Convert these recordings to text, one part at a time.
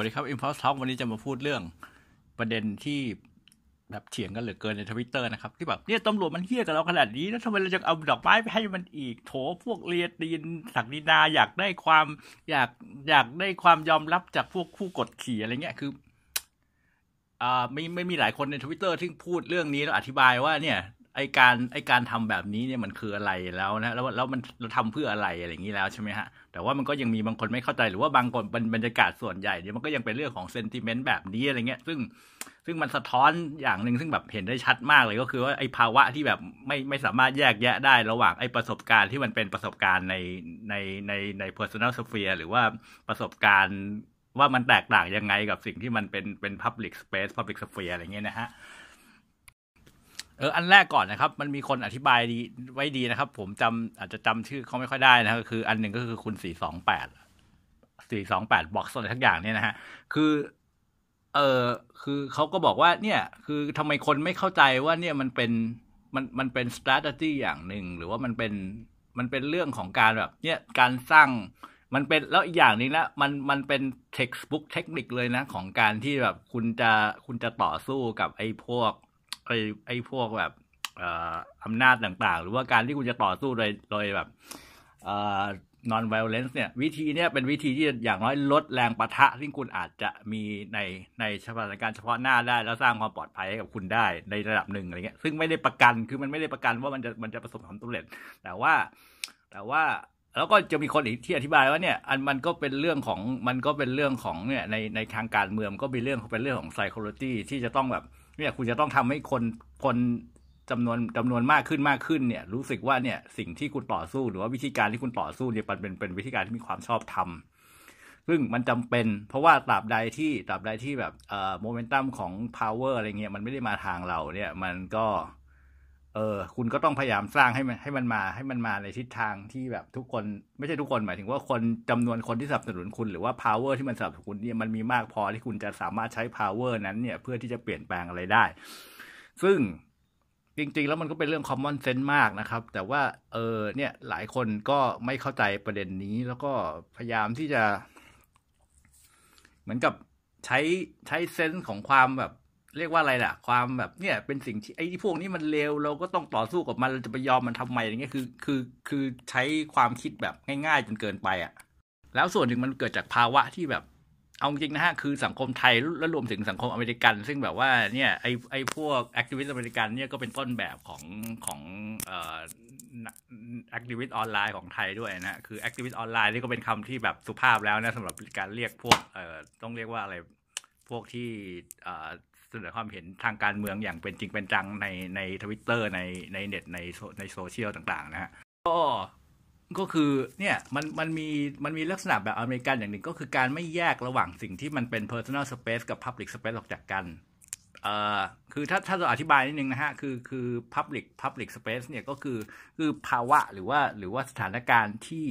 สวัสดีครับ Impulse Talk วันนี้จะมาพูดเรื่องประเด็นที่แบบเถียงกันเหลือเกินในทวิตเตอร์นะครับ ที่แบบเนี่ยตำรวจมันเหี้ยกับเราขนาดนี้แล้วทำไมเราจะเอาดอกไม้ไปให้มันอีกโถพวกเลียตีนศักดินาอยากได้ความอยากอยากได้ความยอมรับจากพวกผู้กดขี่อะไรเงี้ยคืออ่าไม่ไม่มีหลายคนในทวิตเตอร์ที่พูดเรื่องนี้แล้วอธิบายว่าเนี่ย ไอการไอการทำแบบนี้เนี่ยมันคืออะไรแล้วนะแล้วแล้วมันเราทำเพื่ออะไรอะไรอย่างนี้แล้วใช่ไหมฮะแต่ว่ามันก็ยังมีบางคนไม่เข้าใจหรือว่าบางคนบรรยากาศส่วนใหญ่เนี่ยมันก็ยังเป็นเรื่องของเซนติเมนต์แบบนี้อะไรเงี้ยซึ่งซึ่งมันสะท้อนอย่างหนึ่งซึ่งแบบเห็นได้ชัดมากเลยก็คือว่าไอภาวะที่แบบไม่ไม่สามารถแยกแยะได้ระหว่างไอประสบการณ์ที่มันเป็นประสบการณ์ในในในใน personal sphere หรือว่าประสบการณ์ว่ามันแตกต่างยังไงกับสิ่งที่มันเป็นเป็น public space public sphere อะไรเงี้ยนะฮะ เอออันแรกก่อนนะครับ มันมีคนอธิบายดีไว้ดีนะครับ ผมจำอาจจะจำชื่อเขาไม่ค่อยได้นะก็คือ อันหนึ่งก็คือคุณสี่สองแปดสี่สองแปดบ็อกซ์อะไรทั้งอย่างเนี่ยนะฮะคือเออคือเขาก็บอกว่าเนี่ย คือทำไมคนไม่เข้าใจว่าเนี่ยมันเป็นมันมันเป็น strategy อย่างหนึ่งหรือว่ามันเป็นมันเป็นเรื่องของการแบบ เนี่ยการสร้างมันเป็นแล้วอีกอย่างนึงนะมันมันเป็น textbook เทคนิคเลยนะ ของการที่แบบคุณจะคุณจะต่อสู้กับไอ้พวก ไอ้ไอ้พวกแบบอำนาจต่างๆ หรือว่าการที่คุณจะต่อสู้โดยโดยแบบ non violence เนี่ย วิธีเนี้ยเป็นวิธีที่อย่างน้อยลดแรงประทะที่คุณอาจจะมีในในสถานการณ์เฉพาะหน้าได้ แล้วสร้างความปลอดภัยให้กับคุณได้ในระดับหนึ่งอะไรเงี้ยซึ่งไม่ได้ประกันคือมันไม่ได้ประกันว่ามันจะมันจะประสบความสำเร็จ แต่ว่า แต่ว่าแล้วก็จะมีคนอีกที่อธิบายว่าเนี่ยอันมันก็เป็นเรื่องของมันก็เป็นเรื่องของเนี่ยในในทางการเมืองก็เป็นเรื่องเป็นเรื่องของ psychology ที่จะต้องแบบ เนี่ยคุณจะต้องทำให้คนคนจำนวนจำนวนมากขึ้นมากขึ้นเนี่ย รู้สึกว่าเนี่ยสิ่งที่คุณต่อสู้หรือว่าวิธีการที่คุณต่อสู้เนี่ยมันเป็นเป็นวิธีการที่มีความชอบธรรมซึ่งมันจำเป็น เพราะว่าตราบใดที่ตราบใดที่แบบเอ่อโมเมนตัมของ power อะไรเงี้ยมันไม่ได้มาทางเราเนี่ย มันก็ เออ คุณก็ต้องพยายามสร้างให้มันให้มันมาให้มันมาในทิศทางที่แบบทุกคน ไม่ใช่ทุกคนหมายถึงว่าคนจำนวนคนที่สนับสนุนคุณหรือว่า power ที่มันสนับสนุนคุณเนี่ยมันมีมากพอที่คุณจะสามารถใช้ power นั้นเนี่ยเพื่อที่จะเปลี่ยนแปลงอะไรได้ ซึ่งจริง ๆ แล้วมันก็เป็นเรื่อง common sense มากนะครับ แต่ว่าเออเนี่ยหลายคนก็ไม่เข้าใจประเด็นนี้ แล้วก็พยายามที่จะ เหมือนกับใช้ใช้ sense ของความแบบ เรียกว่าอะไรล่ะ ความแบบเนี่ยเป็นสิ่งที่ไอ้พวกนี้มันเลวเราก็ต้องต่อสู้กับมันเราจะไปยอมมันทำไมอย่างเงี้ยคือ คือคือใช้ความคิดแบบง่ายๆจนเกินไปอะ่ะ แล้วส่วนหนึ่งมันเกิดจากภาวะที่แบบ เอาจริงนะฮะคือสังคมไทยและรวมถึงสังคมอเมริกัน ซึ่งแบบว่าเนี่ยไอไอพวก activist อเมริกันเนี่ยก็เป็นต้นแบบของของเอ่อ activist ออนไลน์ของไทยด้วยนะคือ activist ออนไลน์นี่ก็เป็นคำที่แบบสุภาพแล้วนะสำหรับการเรียกพวกเอ่อต้องเรียกว่าอะไร พวกที่เสนอความเห็นทางการเมืองอย่างเป็นจริงเป็นจังในในทวิตเตอร์ในในเน็ตในในโซเชียลต่าง ๆ นะฮะก็ก็คือเนี่ยมันมันมีมันมีลักษณะแบบอเมริกันอย่างหนึ่งก็คือการไม่แยกระหว่างสิ่งที่มันเป็น personal space กับ public space ออกจากกัน เอ่อคือถ้าถ้าเราอธิบายนิดนึงนะฮะคือคือ public public space เนี่ยก็คือคือภาวะหรือว่าหรือว่าสถานการณ์ที่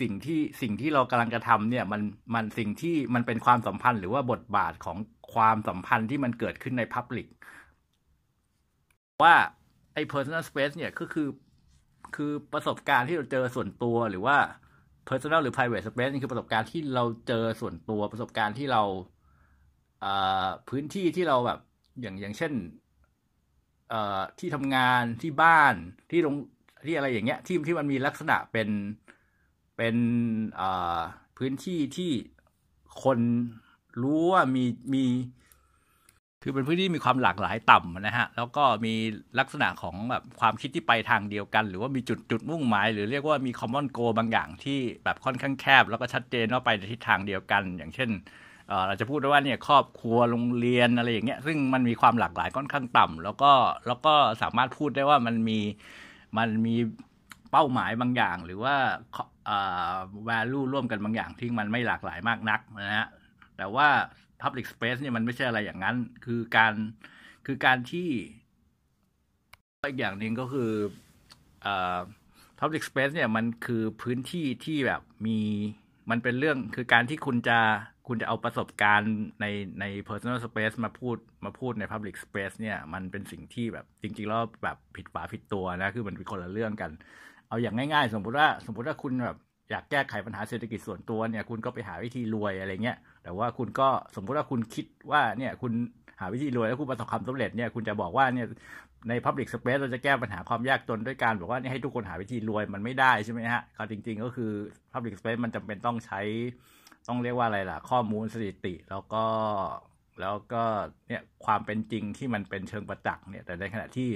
สิ่งที่สิ่งที่เรากำลังจะทำเนี่ยมันมันสิ่งที่มันเป็นความสัมพันธ์หรือว่าบทบาทของความสัมพันธ์ที่มันเกิดขึ้นใน public ว่าไอ้ personal space เนี่ยก็คือคือประสบการณ์ที่เราเจอส่วนตัวหรือว่า personal หรือ private space นี่คือประสบการณ์ที่เราเจอส่วนตัวประสบการณ์ที่เราพื้นที่ที่เราแบบ อย่างอย่างเช่นที่ทำงานที่บ้านที่โรงที่อะไรอย่างเงี้ยที่ที่มันมีลักษณะเป็นเป็นพื้นที่ที่คนรู้ว่ามีมีคือเป็นพื้นที่มีความหลากหลายต่ำนะฮะ แล้วก็มีลักษณะของแบบความคิดที่ไปทางเดียวกัน หรือว่ามีจุดจุดมุ่งหมาย หรือเรียกว่ามีคอมมอนโกบางอย่างที่แบบค่อนข้างแคบ แล้วก็ชัดเจนว่าไปในทิศทางเดียวกัน อย่างเช่น เราจะพูดได้ว่าเนี่ยครอบครัวโรงเรียนอะไรอย่างเงี้ยซึ่งมันมีความหลากหลายค่อนข้างต่ำแล้วก็แล้วก็สามารถพูดได้ว่ามันมีมันมีเป้าหมายบางอย่าง หรือว่าอ่า value ร่วมกันบางอย่างที่มันไม่หลากหลายมากนักนะฮะแต่ว่า Public Space เนี่ยมันไม่ใช่อะไรอย่างนั้น คือการคือการที่อีกอย่างหนึ่งก็คืออ Public Space เนี่ยมันคือพื้นที่ที่แบบมี มันเป็นเรื่องคือการที่คุณจะคุณจะเอาประสบการณ์ในใน personal space มาพูดมาพูดใน public space เนี่ย มันเป็นสิ่งที่แบบจริงๆแล้วแบบผิดฝาผิดตัวนะ คือมันเป็นคนละเรื่องกัน เอาอย่างง่ายๆ สมมติว่าสมมติว่าคุณแบบอยากแก้ไขปัญหาเศรษฐกิจส่วนตัวเนี่ย คุณก็ไปหาวิธีรวยอะไรเงี้ย แต่ว่าคุณก็สมมุติว่าคุณคิดว่าเนี่ยคุณหาวิธีรวยแล้วคุณประสบความสำเร็จเนี่ยคุณจะบอกว่าเนี่ยใน Public Space เราจะแก้ปัญหาความยากจนด้วยการบอกว่านี่ให้ทุกคนหาวิธีรวยมันไม่ได้ใช่ไหมฮะก็จริง ๆ ก็คือ Public Space มันจำเป็นต้องใช้ต้องเรียกว่าอะไรล่ะ ข้อมูลสถิติแล้วก็แล้วก็เนี่ยความเป็นจริงที่มันเป็นเชิงประจักษ์เนี่ยแต่ในขณะที่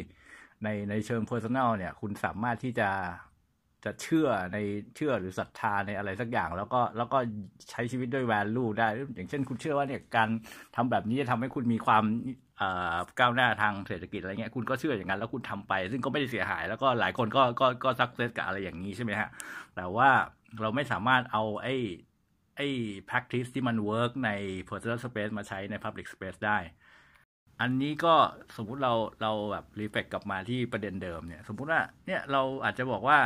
ในในเชิง Personal เนี่ยคุณสามารถที่จะ จะเชื่อในเชื่อหรือศรัทธาในอะไรสักอย่าง แล้วก็แล้วก็ใช้ชีวิตด้วย value ได้ อย่างเช่นคุณเชื่อว่าเนี่ยการทำแบบนี้จะทำให้คุณมีความก้าวหน้าทางเศรษฐกิจอะไรเงี้ยคุณก็เชื่ออย่างนั้นแล้วคุณทำไป ซึ่งก็ไม่ได้เสียหาย แล้วก็หลายคนก็ก็ก็สักเซสกับอะไรอย่างนี้ใช่ไหมฮะแต่ว่าเราไม่สามารถเอาไอ้ไอ้ practice ที่มัน work ใน personal space มาใช้ใน public space ได้ อันนี้ก็สมมุติเราเราแบบรีเฟกกลับมาที่ประเด็นเดิมเนี่ย สมมุติว่าเนี่ยเราอาจจะบอกว่า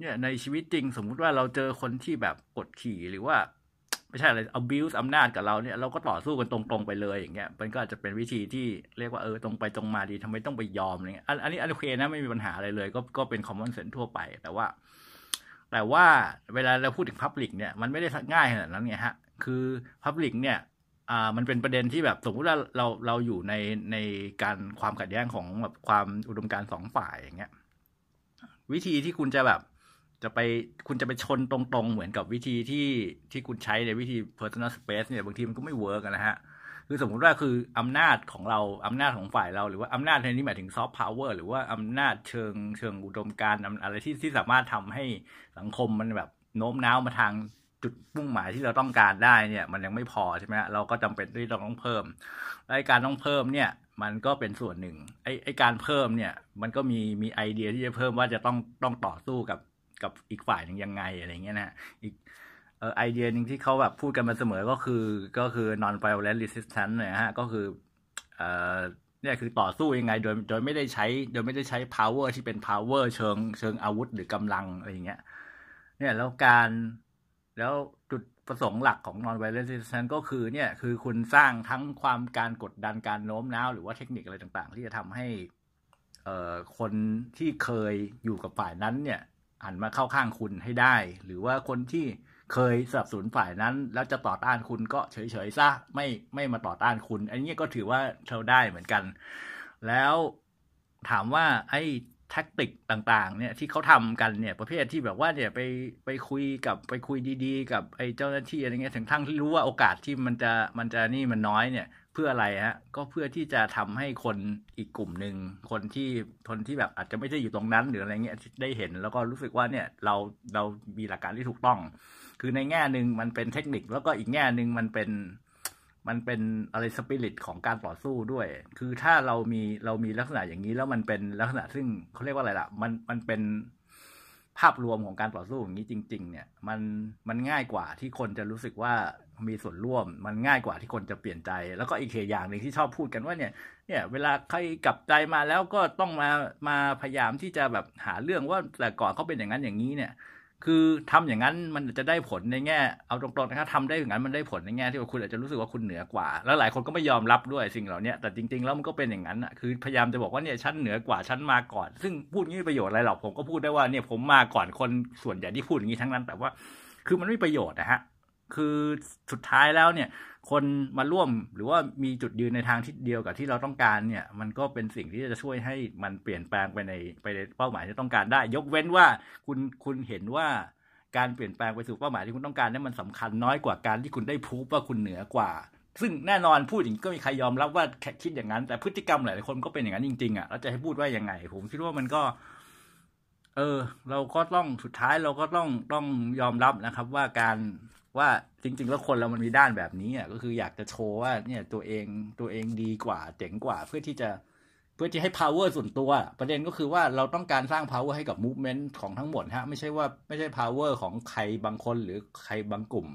เนี่ยในชีวิตจริงสมมุติว่าเราเจอคนที่แบบกดขี่หรือว่า ไม่ใช่อะไร abuse อำนาจกับเราเนี่ยเราก็ต่อสู้กันตรงๆไปเลยอย่างเงี้ยมันก็อาจจะเป็นวิธีที่เรียกว่าเออตรงไปตรงมาดีทำไมต้องไปยอมอะไรเงี้ยอันนี้อันโอเคนะไม่มีปัญหาอะไรเลย ก็ก็เป็น common sense ทั่วไป แต่ว่า แต่ว่าเวลาเราพูดถึง Public เนี่ยมันไม่ได้ง่ายขนาดนั้นไงฮะ คือ Public เนี่ยอ่ามันเป็นประเด็นที่แบบสมมติว่าเราเราอยู่ในในการความขัดแย้งของแบบความอุดมการณ์สองฝ่ายอย่างเงี้ย วิธีที่คุณจะแบบ จะไปคุณจะไปชนตรงๆ เหมือนกับวิธีที่ที่คุณใช้ในวิธี personal space เนี่ยบางทีมันก็ไม่ work นะฮะ คือสมมุติว่าคืออำนาจของเราอำนาจของฝ่ายเราหรือว่าอำนาจในนี้หมายถึงซอฟต์พาวเวอร์หรือว่าอำนาจเชิงเชิงอุดมการณ์อะไรที่ที่สามารถทำให้สังคมมันแบบโน้มน้าวมาทางจุดมุ่งหมายที่เราต้องการได้เนี่ย มันยังไม่พอใช่ไหมเราก็จำเป็นที่เราต้องเพิ่มและการต้องเพิ่มเนี่ย มันก็เป็นส่วนหนึ่งไอไอการเพิ่มเนี่ย มันก็มีมีไอเดียที่จะเพิ่มว่าจะต้องต้องต่อสู้กับ กับอีกฝ่ายหนึ่งยังไงอะไรเงี้ยนะอีกออไอเดียหนึ่งที่เขาแบบพูดกันมาเสมอก็คือก็คือ non violent resistance นะฮะก็คือเออเนี่ยคือต่อสู้ยังไงโดยโดยไม่ได้ใช้โดยไม่ได้ใช้ power ที่เป็น power เชิงเชิงอาวุธหรือกำลังอะไรเงี้ยเนี่ยแล้วการแล้วจุดประสงค์หลักของ non violent resistance ก็คือเนี่ยคือคุณสร้างทั้งความการกดดันการโน้มน้าว หรือว่าเทคนิคอะไรต่างๆ ที่จะทำให้เอ่อคนที่เคยอยู่กับฝ่ายนั้นเนี่ย หันมาเข้าข้างคุณให้ได้ หรือว่าคนที่เคยสนับสนุนฝ่ายนั้น แล้วจะต่อต้านคุณก็เฉยๆซะไม่ไม่มาต่อต้านคุณ อันนี้ก็ถือว่าเธอได้เหมือนกัน แล้วถามว่าไอ้แท็กติกต่างๆ เนี่ยที่เขาทำกันเนี่ยประเภทที่แบบว่าเนี่ยไปไปคุยกับไปคุยดีๆ กับไอ้เจ้าหน้าที่อะไรเงี้ยถึงทั้งที่รู้ว่าโอกาสที่มันจะมันจะนี่มันน้อยเนี่ย เพื่ออะไรฮะก็เพื่อที่จะทำให้คนอีกกลุ่มหนึ่งคนที่คนที่แบบอาจจะไม่ได้อยู่ตรงนั้นหรืออะไรเงี้ยได้เห็น แล้วก็รู้สึกว่าเนี่ยเราเรามีหลักการที่ถูกต้อง คือในแง่หนึ่งมันเป็นเทคนิคแล้วก็อีกแง่หนึ่งมันเป็นมันเป็นอะไรสปิริตของการต่อสู้ด้วย คือถ้าเรามีเรามีลักษณะอย่างนี้แล้วมันเป็นลักษณะซึ่งเขาเรียกว่าอะไรล่ะ มันมันเป็น ภาพรวมของการต่อสู้อย่างนี้จริง ๆ เนี่ย มันมันง่ายกว่าที่คนจะรู้สึกว่ามีส่วนร่วม มันง่ายกว่าที่คนจะเปลี่ยนใจ แล้วก็อีกเหตุอย่างหนึ่งที่ชอบพูดกันว่าเนี่ย เนี่ยเวลาใครกลับใจมาแล้วก็ต้องมามาพยายามที่จะแบบหาเรื่องว่าแต่ก่อนเขาเป็นอย่างนั้นอย่างนี้เนี่ย คือทำอย่างนั้นมันจะได้ผลในแง่เอาตรงๆนะครับทำได้อย่างนั้นมันได้ผลในแง่ที่ว่าคุณอาจจะรู้สึกว่าคุณเหนือกว่า แล้วหลายคนก็ไม่ยอมรับด้วยสิ่งเหล่านี้แต่จริงๆแล้วมันก็เป็นอย่างนั้นอะคือพยายามจะบอกว่าเนี่ยฉันเหนือกว่าฉันมาก่อน ซึ่งพูดงี้ไม่ประโยชน์อะไรหรอกผมก็พูดได้ว่าเนี่ยผมมาก่อนคนส่วนใหญ่ที่พูดอย่างนี้ทั้งนั้น แต่ว่า คือมันไม่ประโยชน์นะฮะ คือสุดท้ายแล้วเนี่ย คนมาร่วมหรือว่ามีจุดยืนในทางที่เดียวกับที่เราต้องการเนี่ย มันก็เป็นสิ่งที่จะช่วยให้มันเปลี่ยนแปลงไปในไปในเป้าหมายที่ต้องการได้ ยกเว้นว่าคุณคุณเห็นว่าการเปลี่ยนแปลงไปสู่เป้าหมายที่คุณต้องการนี่มันสำคัญน้อยกว่าการที่คุณได้พูดว่าคุณเหนือกว่า ซึ่งแน่นอนพูดอย่างนี้ก็มีใครยอมรับว่าคิดอย่างนั้น แต่พฤติกรรมหลายคนก็เป็นอย่างนั้นจริงๆอะแล้วจะให้พูดว่ายังไง ผมคิดว่ามันก็ เออ เราก็ต้องสุดท้ายเราก็ต้องต้องยอมรับนะครับ ว่าการ ว่าจริง ๆ แล้วคนเรามันมีด้านแบบนี้อะก็คืออยากจะโชว์ว่าเนี่ยตัวเองตัวเองดีกว่าเจ๋งกว่า เพื่อที่จะเพื่อที่ให้ power ส่วนตัว ประเด็นก็คือว่าเราต้องการสร้าง power ให้กับ movement ของทั้งหมดฮะไม่ใช่ว่าไม่ใช่ power ของใครบางคนหรือใครบางกลุ่ม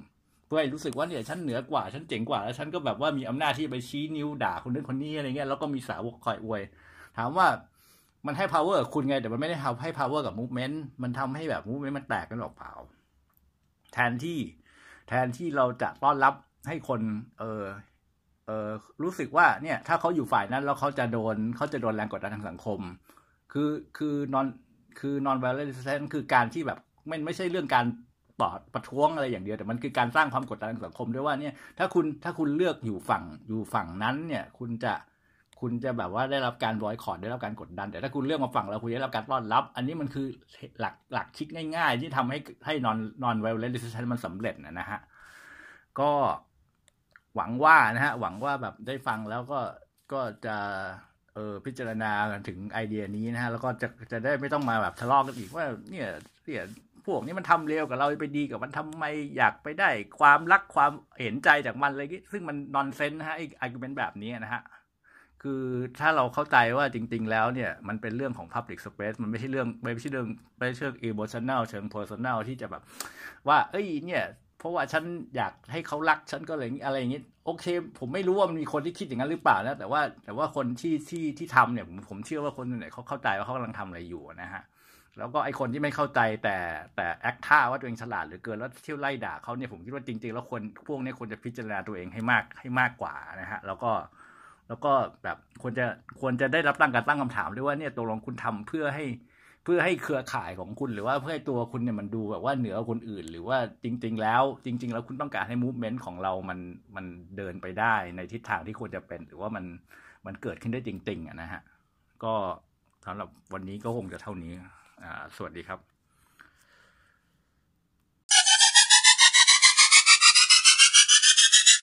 เพื่อให้รู้สึกว่าเนี่ยฉันเหนือกว่าฉันเจ๋งกว่าแล้วฉันก็แบบว่ามีอำนาจที่ไปชี้นิ้วด่าคนนั้นคนนี้อะไรเงี้ยแล้วก็มีสาวกคอยอวย ถามว่ามันให้ power คุณไงแต่มันไม่ได้ทำให้ power กับ movement มันทำให้แบบ movement มันแตกกันออกเปล่า แทนที่ แทนที่เราจะต้อนรับให้คน เออเออรู้สึกว่าเนี่ย ถ้าเขาอยู่ฝ่ายนั้นแล้วเขาจะโดนเขาจะโดนแรงกดดันทางสังคม คือคือนอนคือนอน violent resistance คือการที่แบบไม่ไม่ใช่เรื่องการปอดประท้วงอะไรอย่างเดียวแต่มันคือการสร้างความกดดันทางสังคมด้วยว่าเนี่ยถ้าคุณถ้าคุณเลือกอยู่ฝั่งอยู่ฝั่งนั้นเนี่ย คุณจะ คุณจะแบบว่าได้รับการบอยคอรได้รับการกดดัน แต่ถ้าคุณเลือกมาฝั่งเราคุณได้รับการต้อนรับ อันนี้มันคือหลักหลักคิดง่าย ๆ ที่ทำให้ให้ non non-violent action มันสำเร็จนะฮะก็หวังว่านะฮะหวังว่าแบบได้ฟังแล้วก็ก็จะเออพิจารณาถึงไอเดียนี้นะฮะแล้วก็จะจะได้ไม่ต้องมาแบบทะเลาะกันอีกว่าเนี่ยเนี่ยพวกนี้มันทำเลวกับเราไปดีกับมันทำไมอยากไปได้ความรักความเห็นใจจากมันอะไรที่ซึ่งมัน nonsense นะฮะไอ้ argument แบบนี้นะฮะ คือถ้าเราเข้าใจว่าจริง ๆ แล้วเนี่ย มันเป็นเรื่องของ Public Space มันไม่ใช่เรื่องไม่ใช่เรื่องไม่ใช่เชิง emotional เชิง personal ที่จะแบบ ว่า เอ้ยเนี่ย เพราะว่าฉันอยากให้เขารักฉันก็เลยอะไรอย่างนี้โอเค ผมไม่รู้ว่ามันมีคนที่คิดอย่างนั้นหรือเปล่านะแต่ว่าแต่ว่าคนที่ที่ที่ทำเนี่ยผมผมเชื่อว่าคนไหนเขาเข้าใจว่าเขากำลังทำอะไรอยู่นะฮะแล้วก็ไอคนที่ไม่เข้าใจแต่แต่แอคท่าว่าตัวเองฉลาดหรือเกินแล้วเที่ยวไล่ด่าเขาเนี่ยผมคิดว่าจริง ๆ แล้วคนพวกนี้ควรจะพิจารณาตัวเองให้มากให้มากกว่านะฮะแล้วก็ แล้วก็แบบควรจะควรจะได้รับตั้งการตั้งคำถามด้วยว่าเนี่ยตกลงคุณทำเพื่อให้เพื่อให้เครือข่ายของคุณหรือว่าเพื่อให้ตัวคุณเนี่ยมันดูแบบว่าเหนือคนอื่น หรือว่าจริง ๆ แล้ว จริง ๆ แล้วคุณต้องการให้มูฟเมนต์ของเรามันมันเดินไปได้ในทิศทางที่ควรจะเป็น หรือว่ามันมันเกิดขึ้นได้จริง ๆอะนะฮะก็สำหรับวันนี้ก็คงจะเท่านี้อ่าสวัสดีครับ